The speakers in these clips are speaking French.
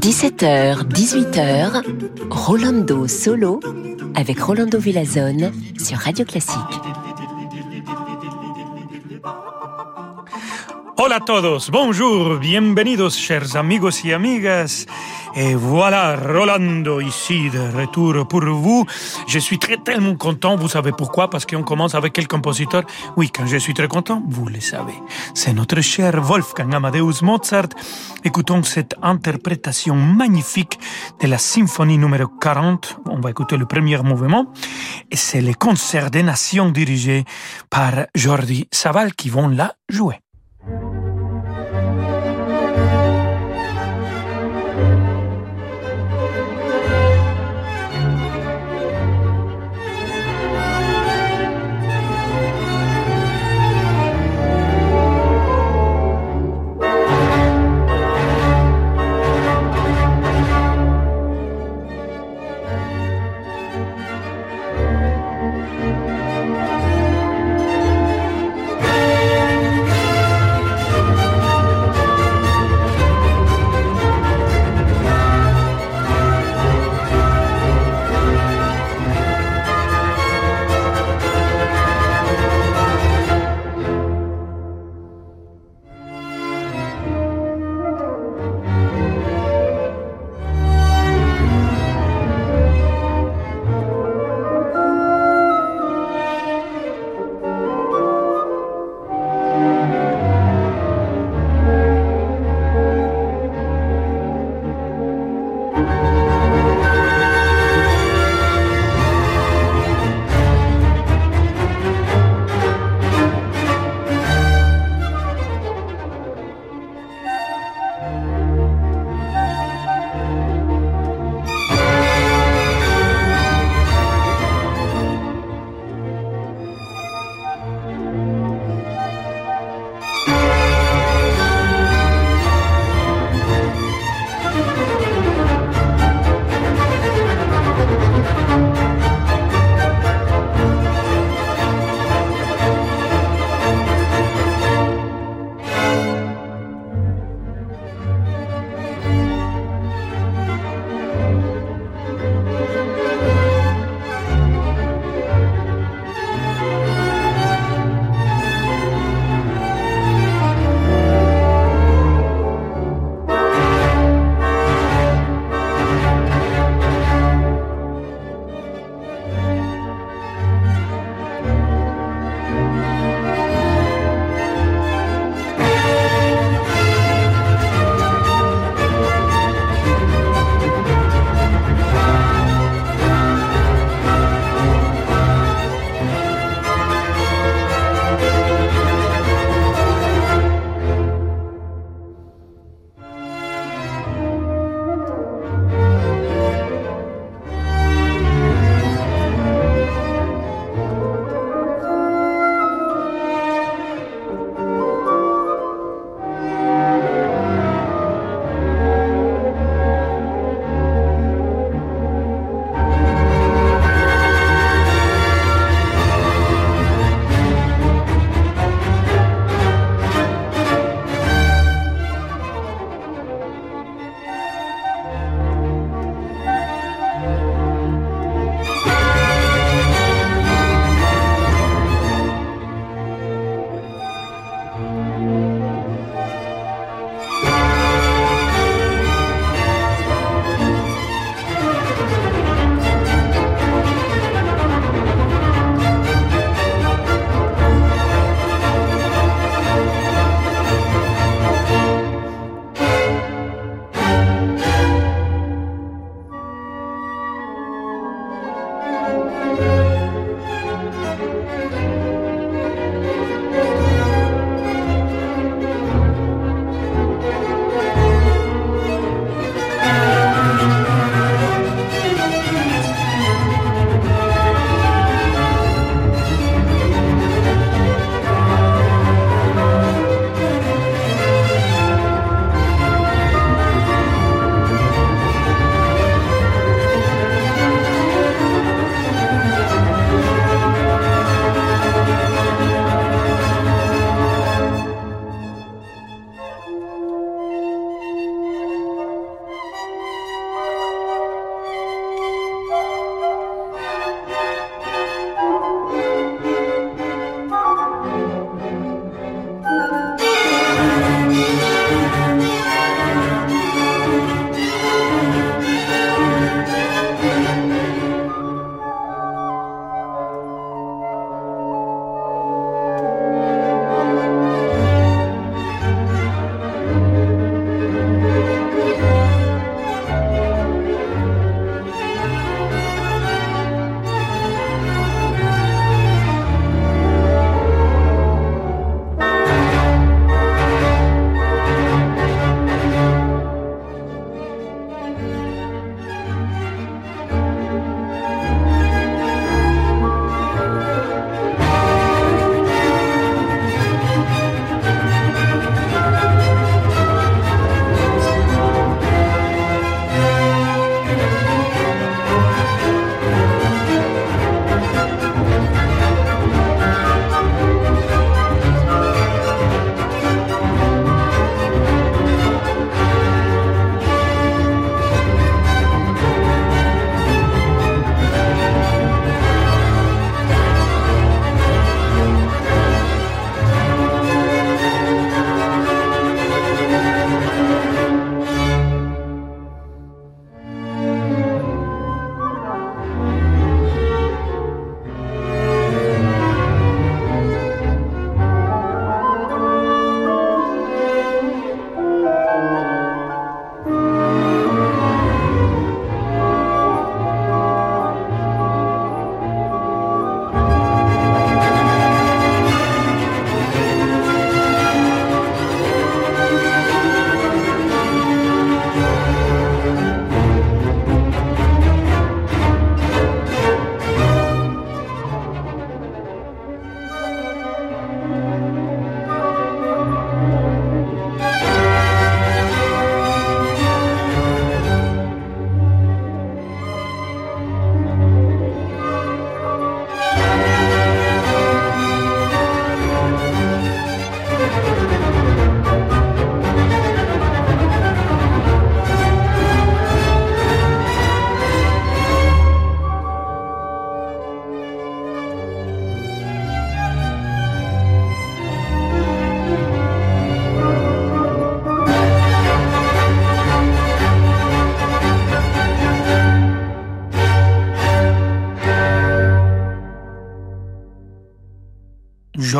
17h, 18h, Rolando Solo avec Rolando Villazone sur Radio Classique. Hola a todos, bonjour, bienvenidos chers amigos y amigas. Et voilà, Rolando ici de retour pour vous. Je suis très tellement content, vous savez pourquoi? Parce qu'on commence avec quel compositeur? Oui, quand je suis très content, vous le savez. C'est notre cher Wolfgang Amadeus Mozart. Écoutons cette interprétation magnifique de la symphonie numéro 40. On va écouter le premier mouvement. Et c'est le concert des nations dirigé par Jordi Saval qui vont la jouer.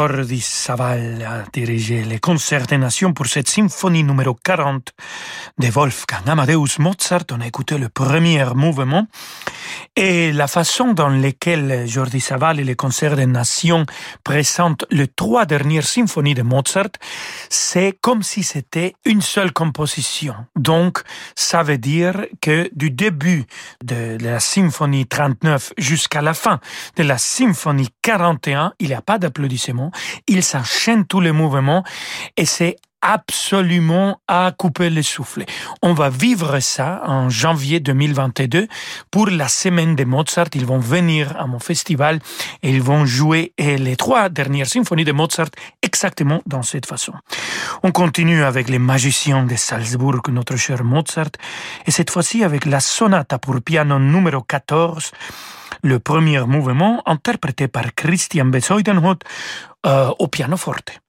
Jordi Savall a dirigé les concerts des nations pour cette symphonie numéro 40 de Wolfgang Amadeus Mozart. On a écouté le premier mouvement et la façon dans laquelle Jordi Savall et les concerts des nations présentent les trois dernières symphonies de Mozart, c'est comme si c'était une seule composition. Donc, ça veut dire que du début de la symphonie 39 jusqu'à la fin de la symphonie 41, il n'y a pas d'applaudissements, il s'enchaîne tous les mouvements et c'est absolument à couper le souffle. On va vivre ça en janvier 2022 pour la semaine de Mozart. Ils vont venir à mon festival et ils vont jouer les trois dernières symphonies de Mozart exactement dans cette façon. On continue avec les magiciens de Salzbourg, notre cher Mozart, et cette fois-ci avec la sonata pour piano numéro 14 le premier mouvement interprété par Christian Bezuidenhout euh, au pianoforte.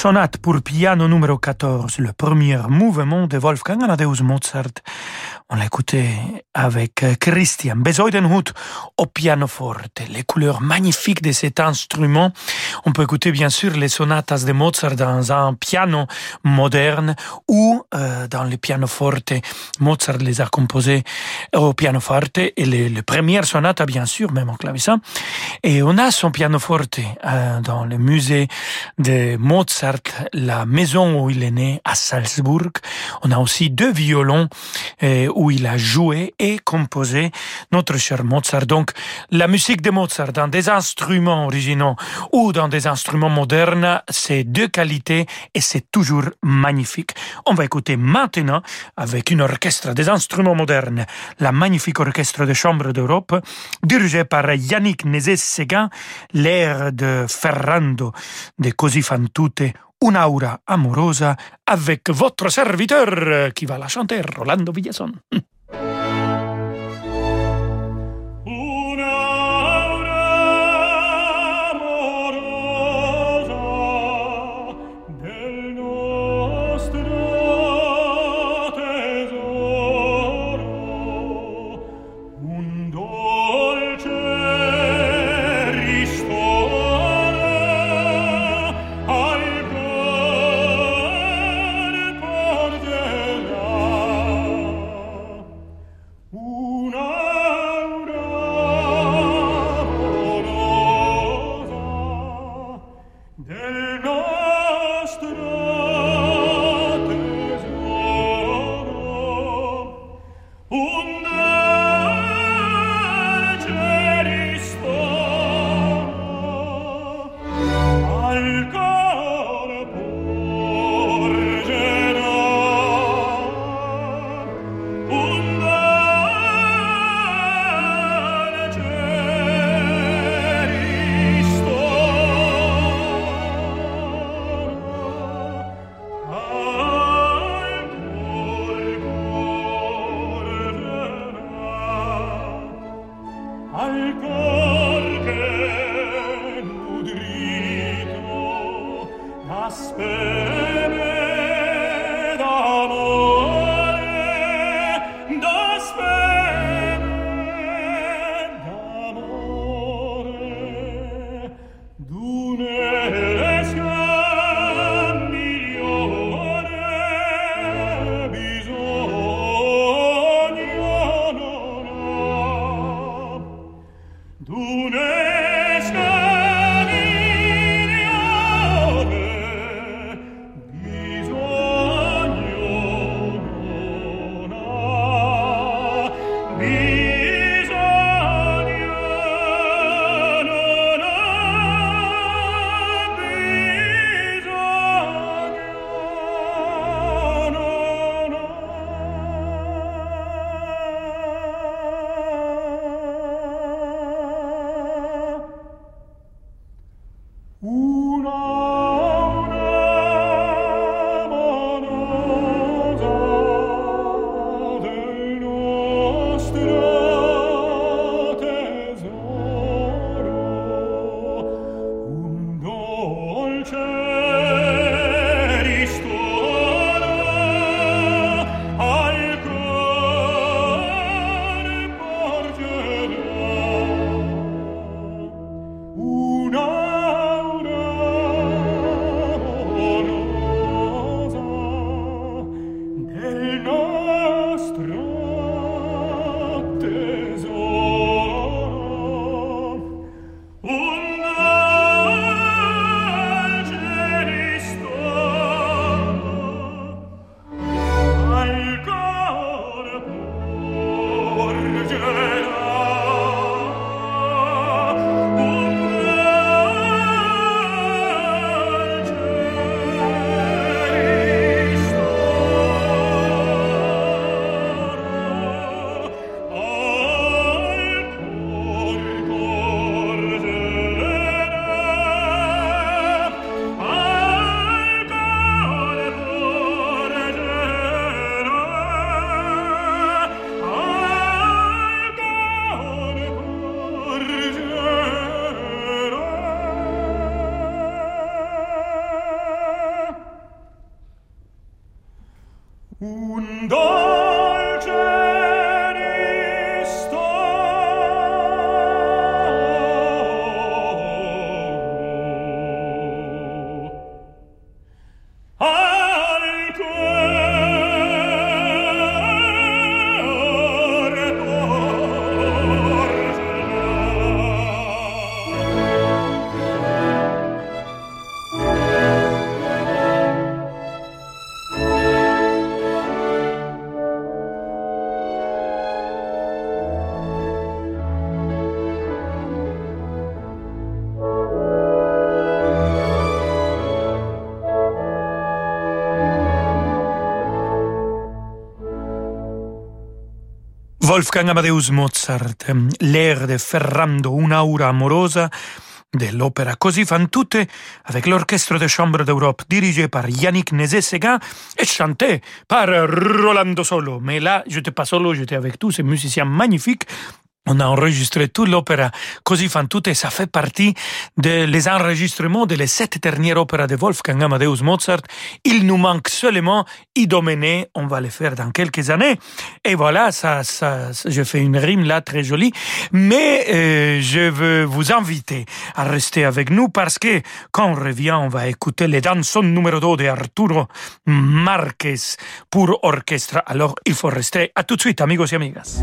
Sonate pour piano numéro 14, le premier mouvement de Wolfgang Amadeus Mozart. On l'a écouté avec Christian Besoidenhut au pianoforte. Les couleurs magnifiques de cet instrument. On peut écouter bien sûr les sonatas de Mozart dans un piano moderne ou euh, dans le pianoforte. Mozart les a composés au pianoforte et les, premières sonates bien sûr, même en clavecin. Et on a son pianoforte euh, dans le musée de Mozart, la maison où il est né à Salzbourg. On a aussi deux violons euh, où il a joué et composé notre cher Mozart. Donc, la musique de Mozart dans des instruments originaux ou dans des instruments modernes, c'est deux qualités et c'est toujours magnifique. On va écouter maintenant avec une orchestre des instruments modernes, la magnifique orchestre de chambre d'Europe, dirigée par Yannick Nézet-Séguin, l'air de Ferrando de Così fan tutte Una aura amorosa avec votre serviteur qui va la chanter, Rolando Villason. Wolfgang Amadeus Mozart, l'air de Ferrando, un'aura amorosa de l'opéra Così fan tutte avec l'orchestre de chambre d'Europe dirigé par Yannick Nézet-Séguin et chanté par Rolando Solo. Mais là, j'étais pas solo, j'étais avec tous ces musiciens magnifiques on a enregistré toute l'opéra Così fan tutte et ça fait partie des les enregistrements de les sept dernières opéras de Wolfgang Amadeus Mozart. Il nous manque seulement Idoménée, on va le faire dans quelques années. Et voilà, ça, ça, je fais une rime là très jolie. Mais euh, je veux vous inviter à rester avec nous parce que quand on revient, on va écouter les dansons numéro 2 de Arturo Marquez pour orchestre. Alors il faut rester. À tout de suite, amigos et amigas.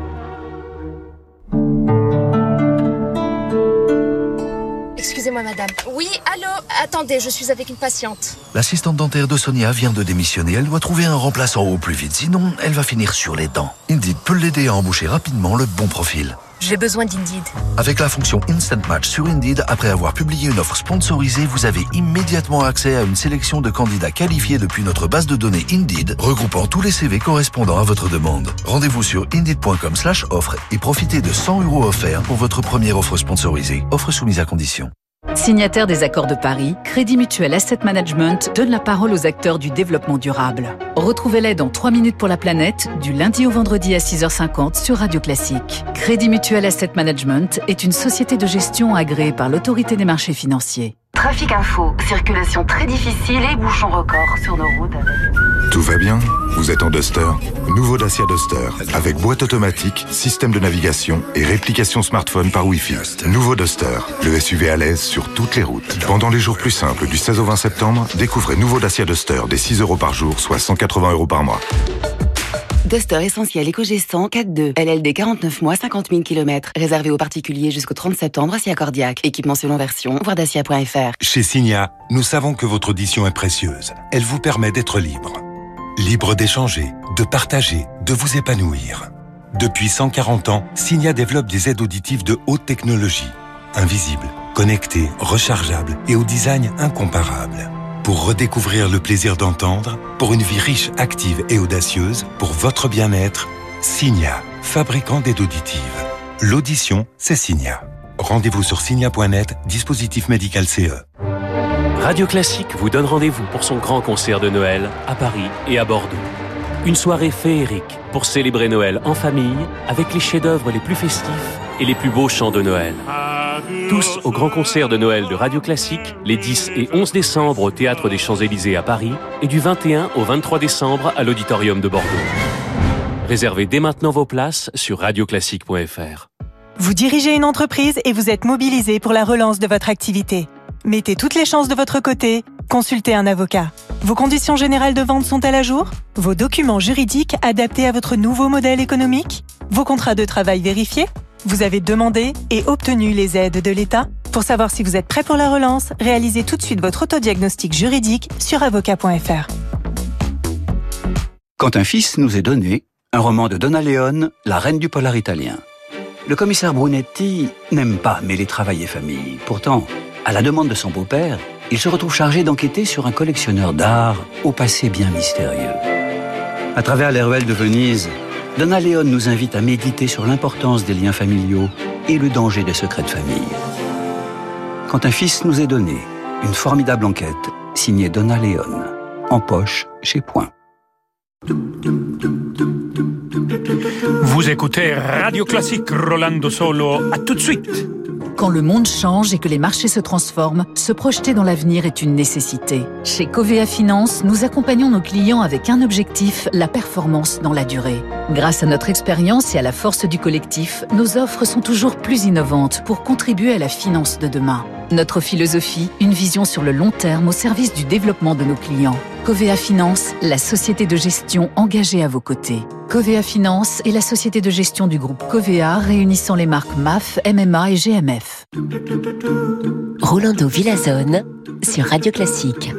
Excusez-moi, madame. Oui, allô Attendez, je suis avec une patiente. L'assistante dentaire de Sonia vient de démissionner. Elle doit trouver un remplaçant au plus vite, sinon elle va finir sur les dents. Indeed peut l'aider à embaucher rapidement le bon profil. J'ai besoin d'Indeed. Avec la fonction Instant Match sur Indeed, après avoir publié une offre sponsorisée, vous avez immédiatement accès à une sélection de candidats qualifiés depuis notre base de données Indeed, regroupant tous les CV correspondant à votre demande. Rendez-vous sur indeed.com slash offre et profitez de 100 euros offerts pour votre première offre sponsorisée. Offre soumise à condition. Signataire des accords de Paris, Crédit Mutuel Asset Management donne la parole aux acteurs du développement durable. Retrouvez-les dans 3 minutes pour la planète, du lundi au vendredi à 6h50 sur Radio Classique. Crédit Mutuel Asset Management est une société de gestion agréée par l'autorité des marchés financiers. Trafic info, circulation très difficile et bouchons record sur nos routes. Tout va bien Vous êtes en Duster Nouveau Dacia Duster, avec boîte automatique, système de navigation et réplication smartphone par Wi-Fi. Nouveau Duster, le SUV à l'aise sur toutes les routes. Pendant les jours plus simples du 16 au 20 septembre, découvrez nouveau Dacia Duster des 6 euros par jour, soit 180 euros par mois. Duster essentiel éco-gestant 4.2. LLD 49 mois, 50 000 km. Réservé aux particuliers jusqu'au 30 septembre, à Cardiac. Équipement selon version, voir dacia.fr. Chez Signa, nous savons que votre audition est précieuse. Elle vous permet d'être libre. Libre d'échanger, de partager, de vous épanouir. Depuis 140 ans, Signa développe des aides auditives de haute technologie. Invisibles, connectées, rechargeables et au design incomparable. Pour redécouvrir le plaisir d'entendre, pour une vie riche, active et audacieuse, pour votre bien-être, Signa, fabricant d'aide auditive. L'audition, c'est Signa. Rendez-vous sur signa.net, dispositif médical CE. Radio Classique vous donne rendez-vous pour son grand concert de Noël à Paris et à Bordeaux. Une soirée féerique pour célébrer Noël en famille avec les chefs-d'œuvre les plus festifs et les plus beaux chants de Noël. Tous au grand concert de Noël de Radio Classique les 10 et 11 décembre au Théâtre des Champs-Élysées à Paris et du 21 au 23 décembre à l'Auditorium de Bordeaux. Réservez dès maintenant vos places sur radioclassique.fr. Vous dirigez une entreprise et vous êtes mobilisé pour la relance de votre activité. Mettez toutes les chances de votre côté, consultez un avocat. Vos conditions générales de vente sont-elles à jour? Vos documents juridiques adaptés à votre nouveau modèle économique? Vos contrats de travail vérifiés? Vous avez demandé et obtenu les aides de l'État Pour savoir si vous êtes prêt pour la relance, réalisez tout de suite votre autodiagnostic juridique sur avocat.fr. Quand un fils nous est donné, un roman de Donna Leone, la reine du polar italien. Le commissaire Brunetti n'aime pas mêler travail et famille. Pourtant, à la demande de son beau-père, il se retrouve chargé d'enquêter sur un collectionneur d'art au passé bien mystérieux. À travers les ruelles de Venise, Donna Leone nous invite à méditer sur l'importance des liens familiaux et le danger des secrets de famille. Quand un fils nous est donné, une formidable enquête signée Donna Leone, en poche chez Point. Vous écoutez Radio Classique Rolando Solo. À tout de suite. Quand le monde change et que les marchés se transforment, se projeter dans l'avenir est une nécessité. Chez Covea Finance, nous accompagnons nos clients avec un objectif, la performance dans la durée. Grâce à notre expérience et à la force du collectif, nos offres sont toujours plus innovantes pour contribuer à la finance de demain. Notre philosophie, une vision sur le long terme au service du développement de nos clients. Covea Finance, la société de gestion engagée à vos côtés. Covea Finance est la société de gestion du groupe Covea réunissant les marques MAF, MMA et GMF. Rolando Villazone sur Radio Classique.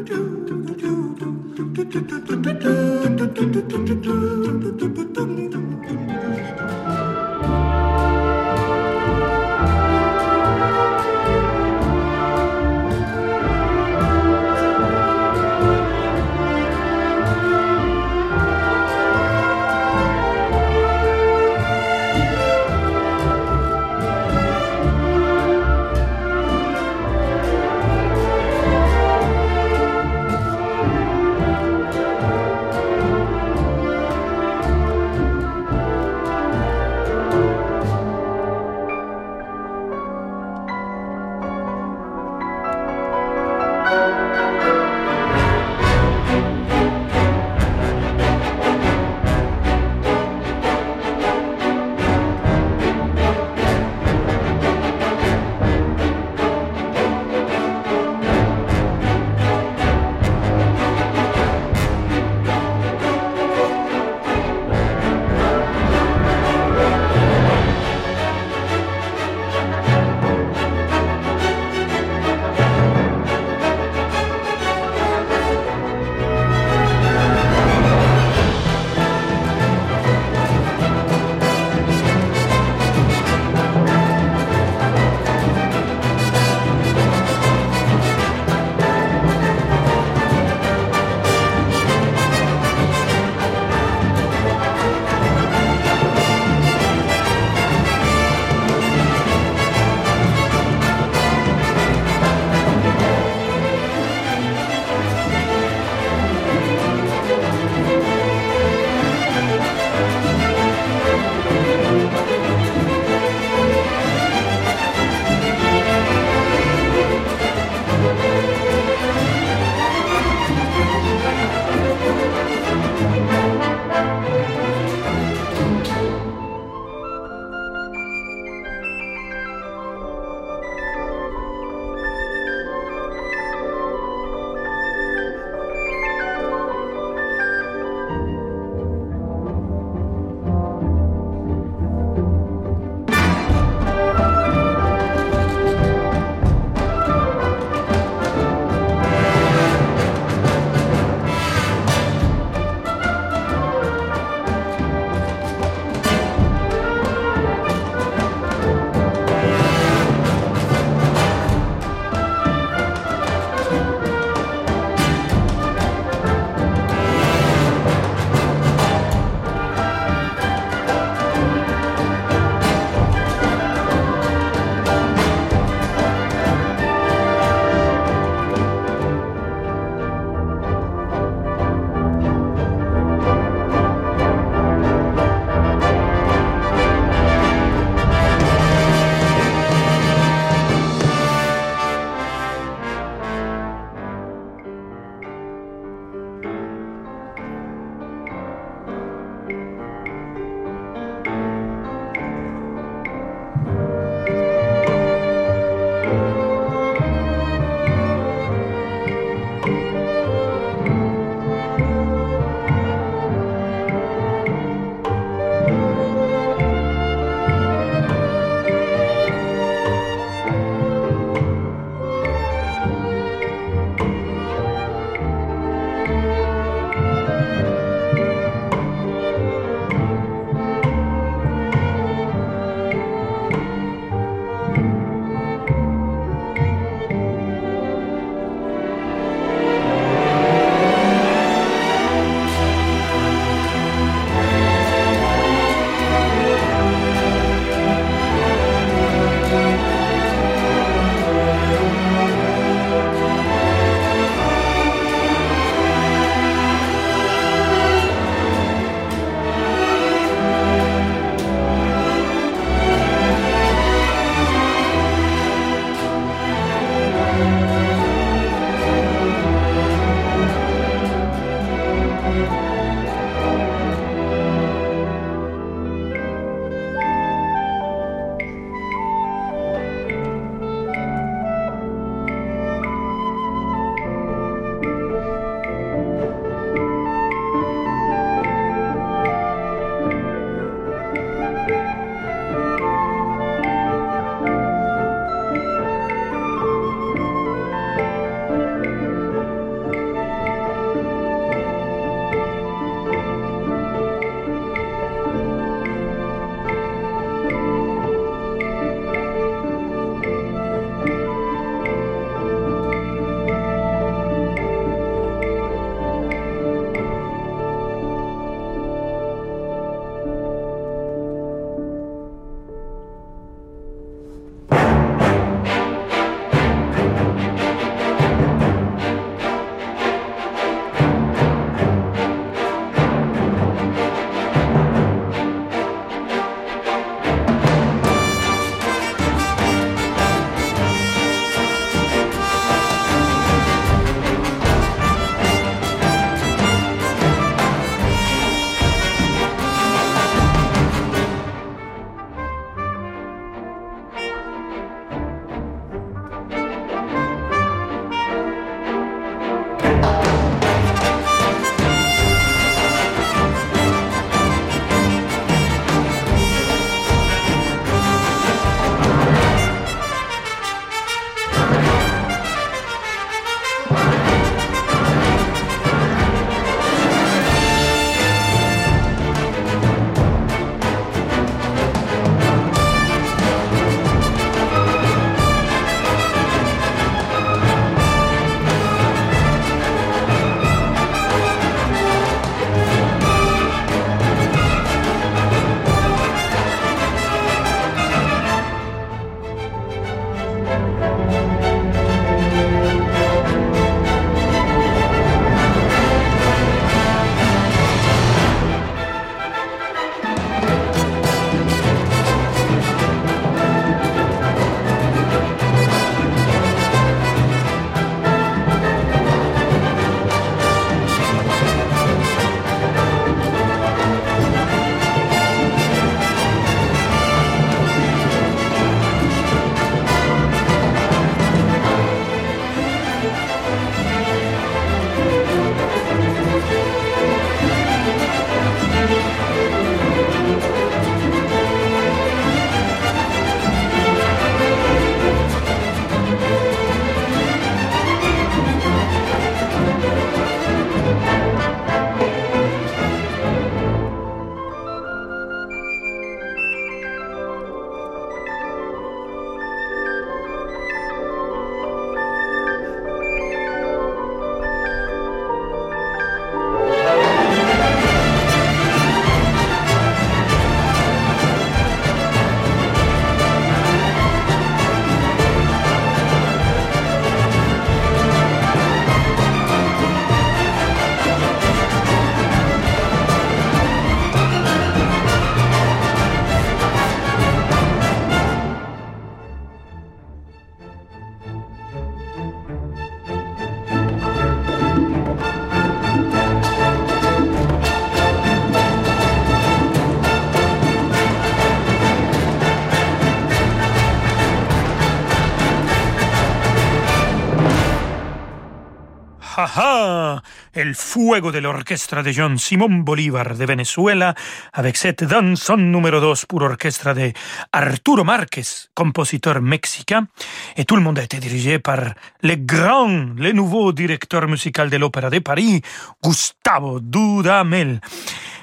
El fuego de l'orchestre de John Simón Bolívar de Venezuela avec cette danson numéro 2 pour orchestre de Arturo Márquez, compositeur mexicain. Et tout le monde a été dirigé par le grand, le nouveau directeur musical de l'Opéra de Paris, Gustavo Dudamel.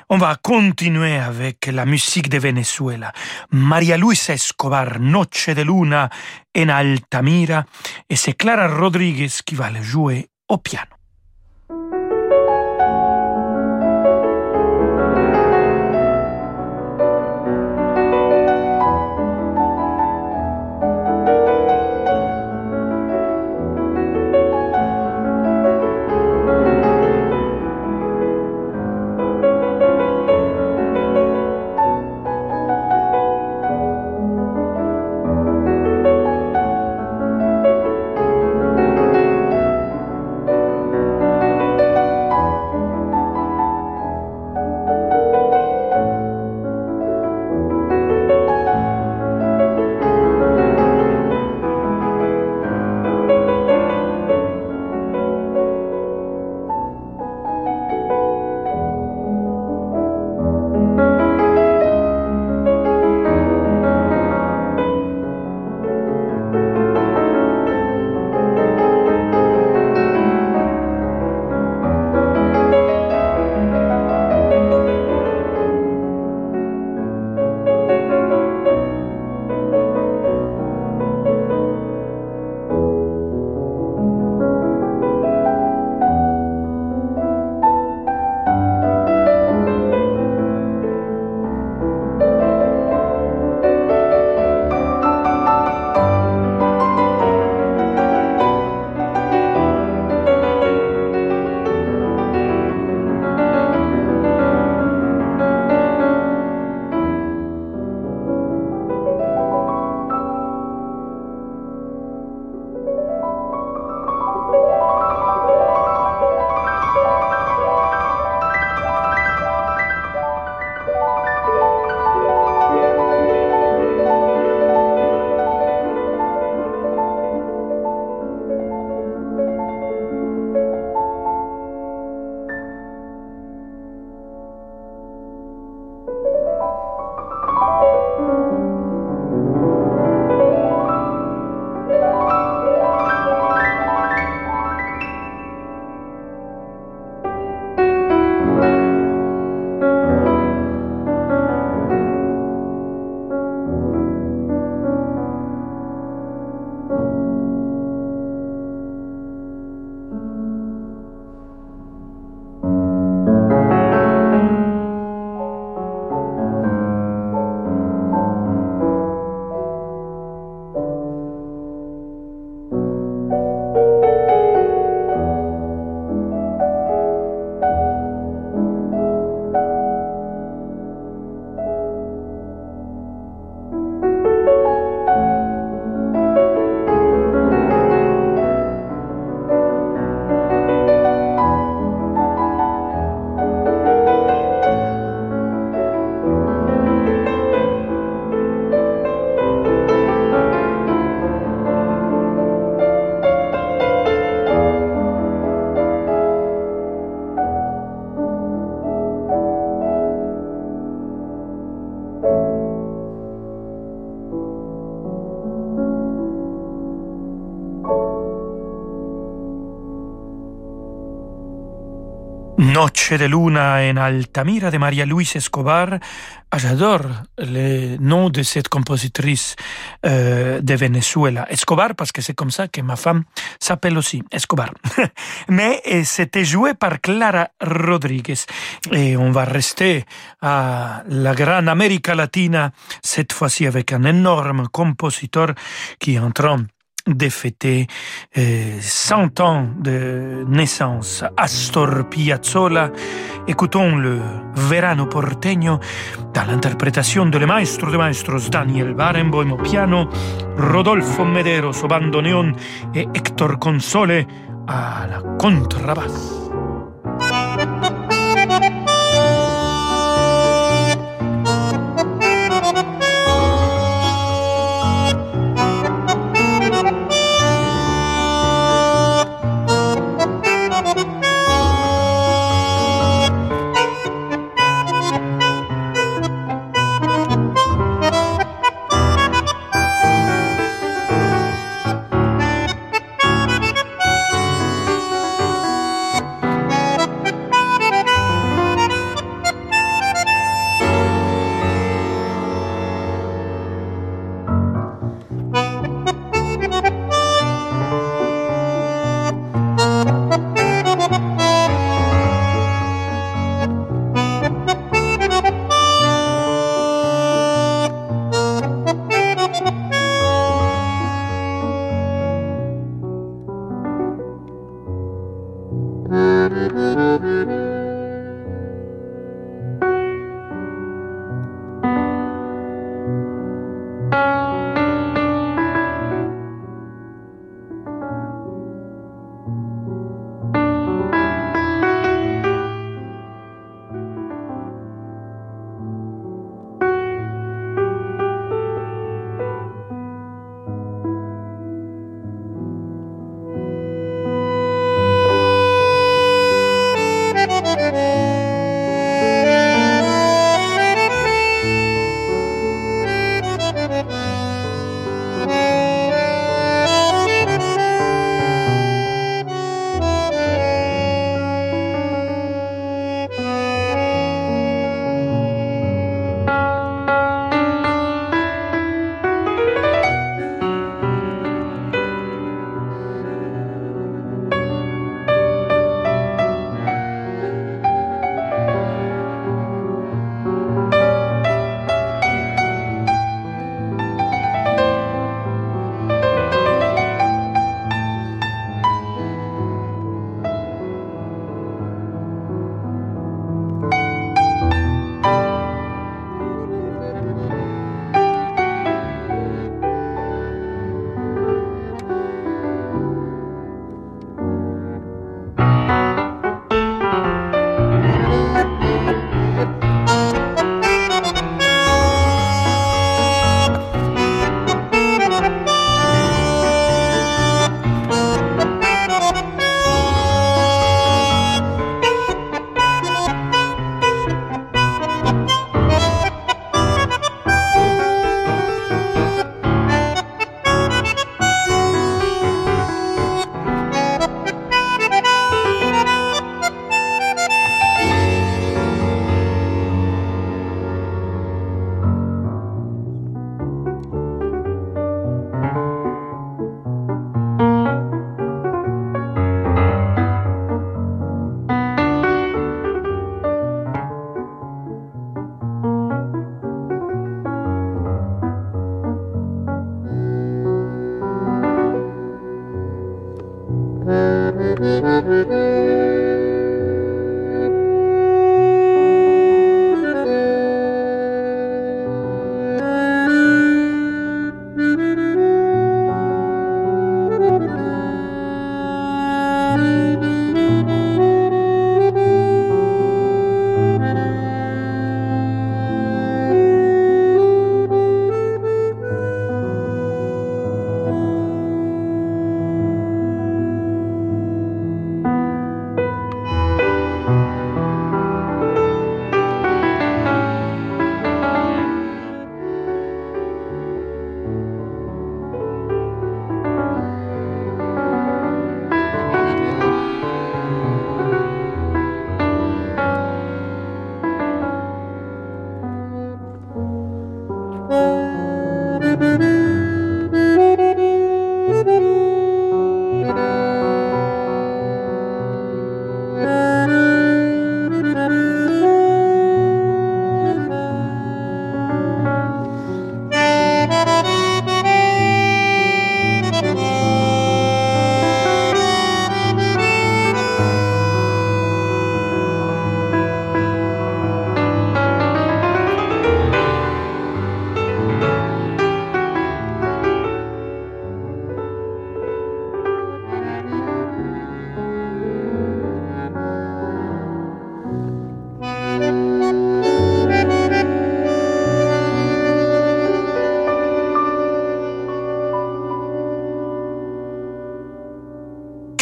On va continuer avec la musique de Venezuela. María Luisa Escobar, Noche de Luna en Altamira, et c'est Clara Rodriguez qui va le jouer au piano. De luna en Altamira de María Luisa Escobar. J'adore le nom de cette compositrice euh, de Venezuela. Escobar, parce que c'est comme ça que ma femme s'appelle aussi, Escobar. Mais c'était joué par Clara Rodriguez. Et on va rester à la grande Amérique latine, cette fois-ci avec un énorme compositeur qui est en train de fêter 100 ans de naissance. Astor Piazzolla. Écoutons le Verano Porteño dans l'interprétation de le maestro de maestros Daniel Barenboim au piano, Rodolfo Mederos au bandoneon et Hector Console à la contrebasse. Müzik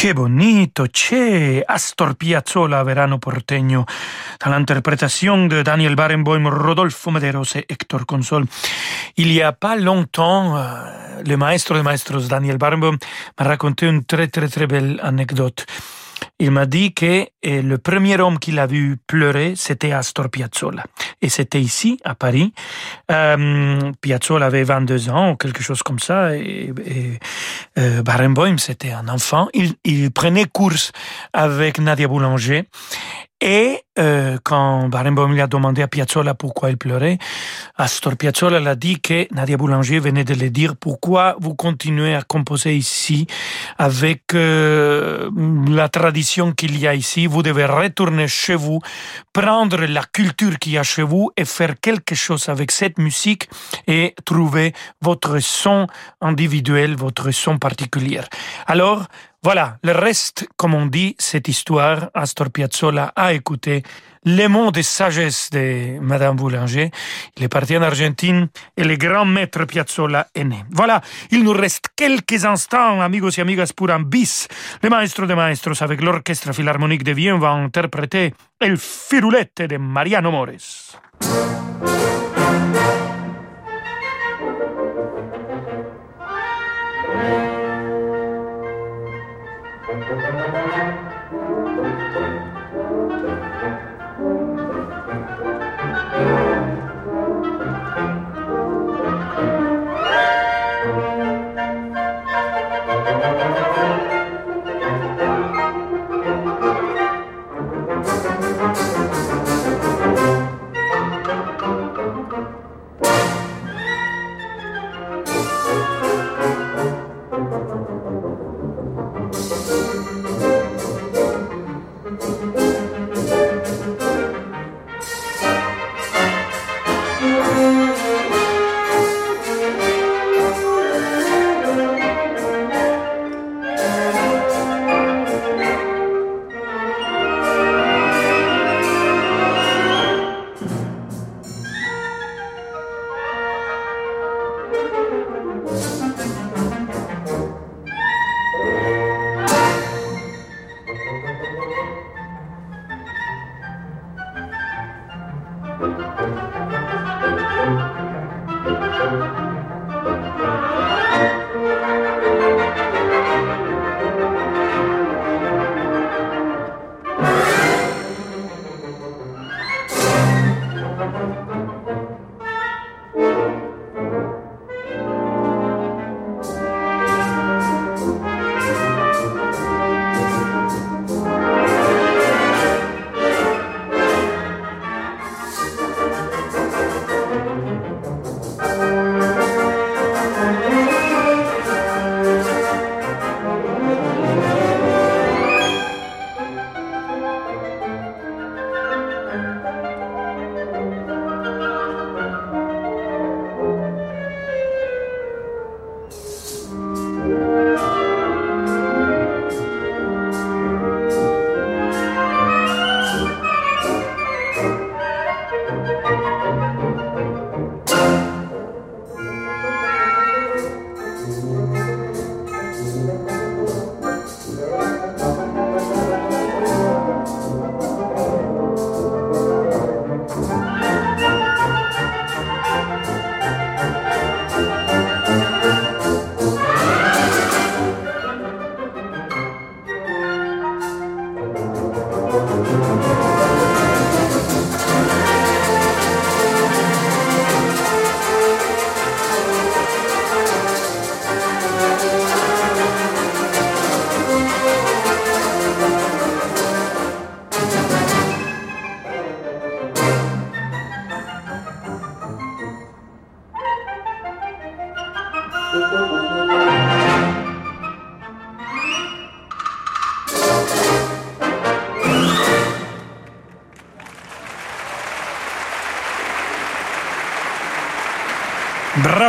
Che bonito, c'è Astor Piazzolla, verano porteño, dans l'interprétation de Daniel Barenboim, Rodolfo Mederos et Hector Consol. Il y a pas longtemps, euh, le maestro de maestros Daniel Barenboim m'a raconté une très très très belle anecdote. Il m'a dit que eh, le premier homme qu'il a vu pleurer, c'était Astor Piazzolla. Et c'était ici, à Paris. Euh, Piazzolla avait 22 ans, quelque chose comme ça. Et, et euh, Barenboim, c'était un enfant. Il, il prenait course avec Nadia Boulanger. Et euh, quand Barenboim lui a demandé à Piazzolla pourquoi il pleurait, Astor Piazzolla l'a dit que Nadia Boulanger venait de le dire pourquoi vous continuez à composer ici avec euh, la tradition qu'il y a ici? Vous devez retourner chez vous, prendre la culture qu'il y a chez vous et faire quelque chose avec cette musique et trouver votre son individuel, votre son particulier. Alors, voilà, le reste, comme on dit, cette histoire, Astor Piazzolla a écouté les mots de sagesse de Madame Boulanger. Il est parti en Argentine et le grand maître Piazzolla est né. Voilà, il nous reste quelques instants, amigos et amigas, pour un bis. Le maestro de maestros avec l'orchestre philharmonique de Vienne va interpréter El Firulette de Mariano Mores.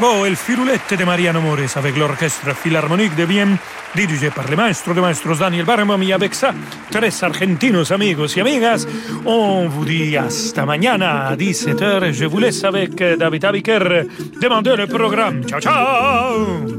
Bravo, el firulette de Mariano Mores avec l'orchestre philharmonique de Vienne, dirigé par le maestro de maestros Daniel Barnum y avec ça, tres argentinos amigos y amigas. On vous dit hasta mañana à 17h. Je vous laisse avec David Abiker demander le programme. Ciao, ciao!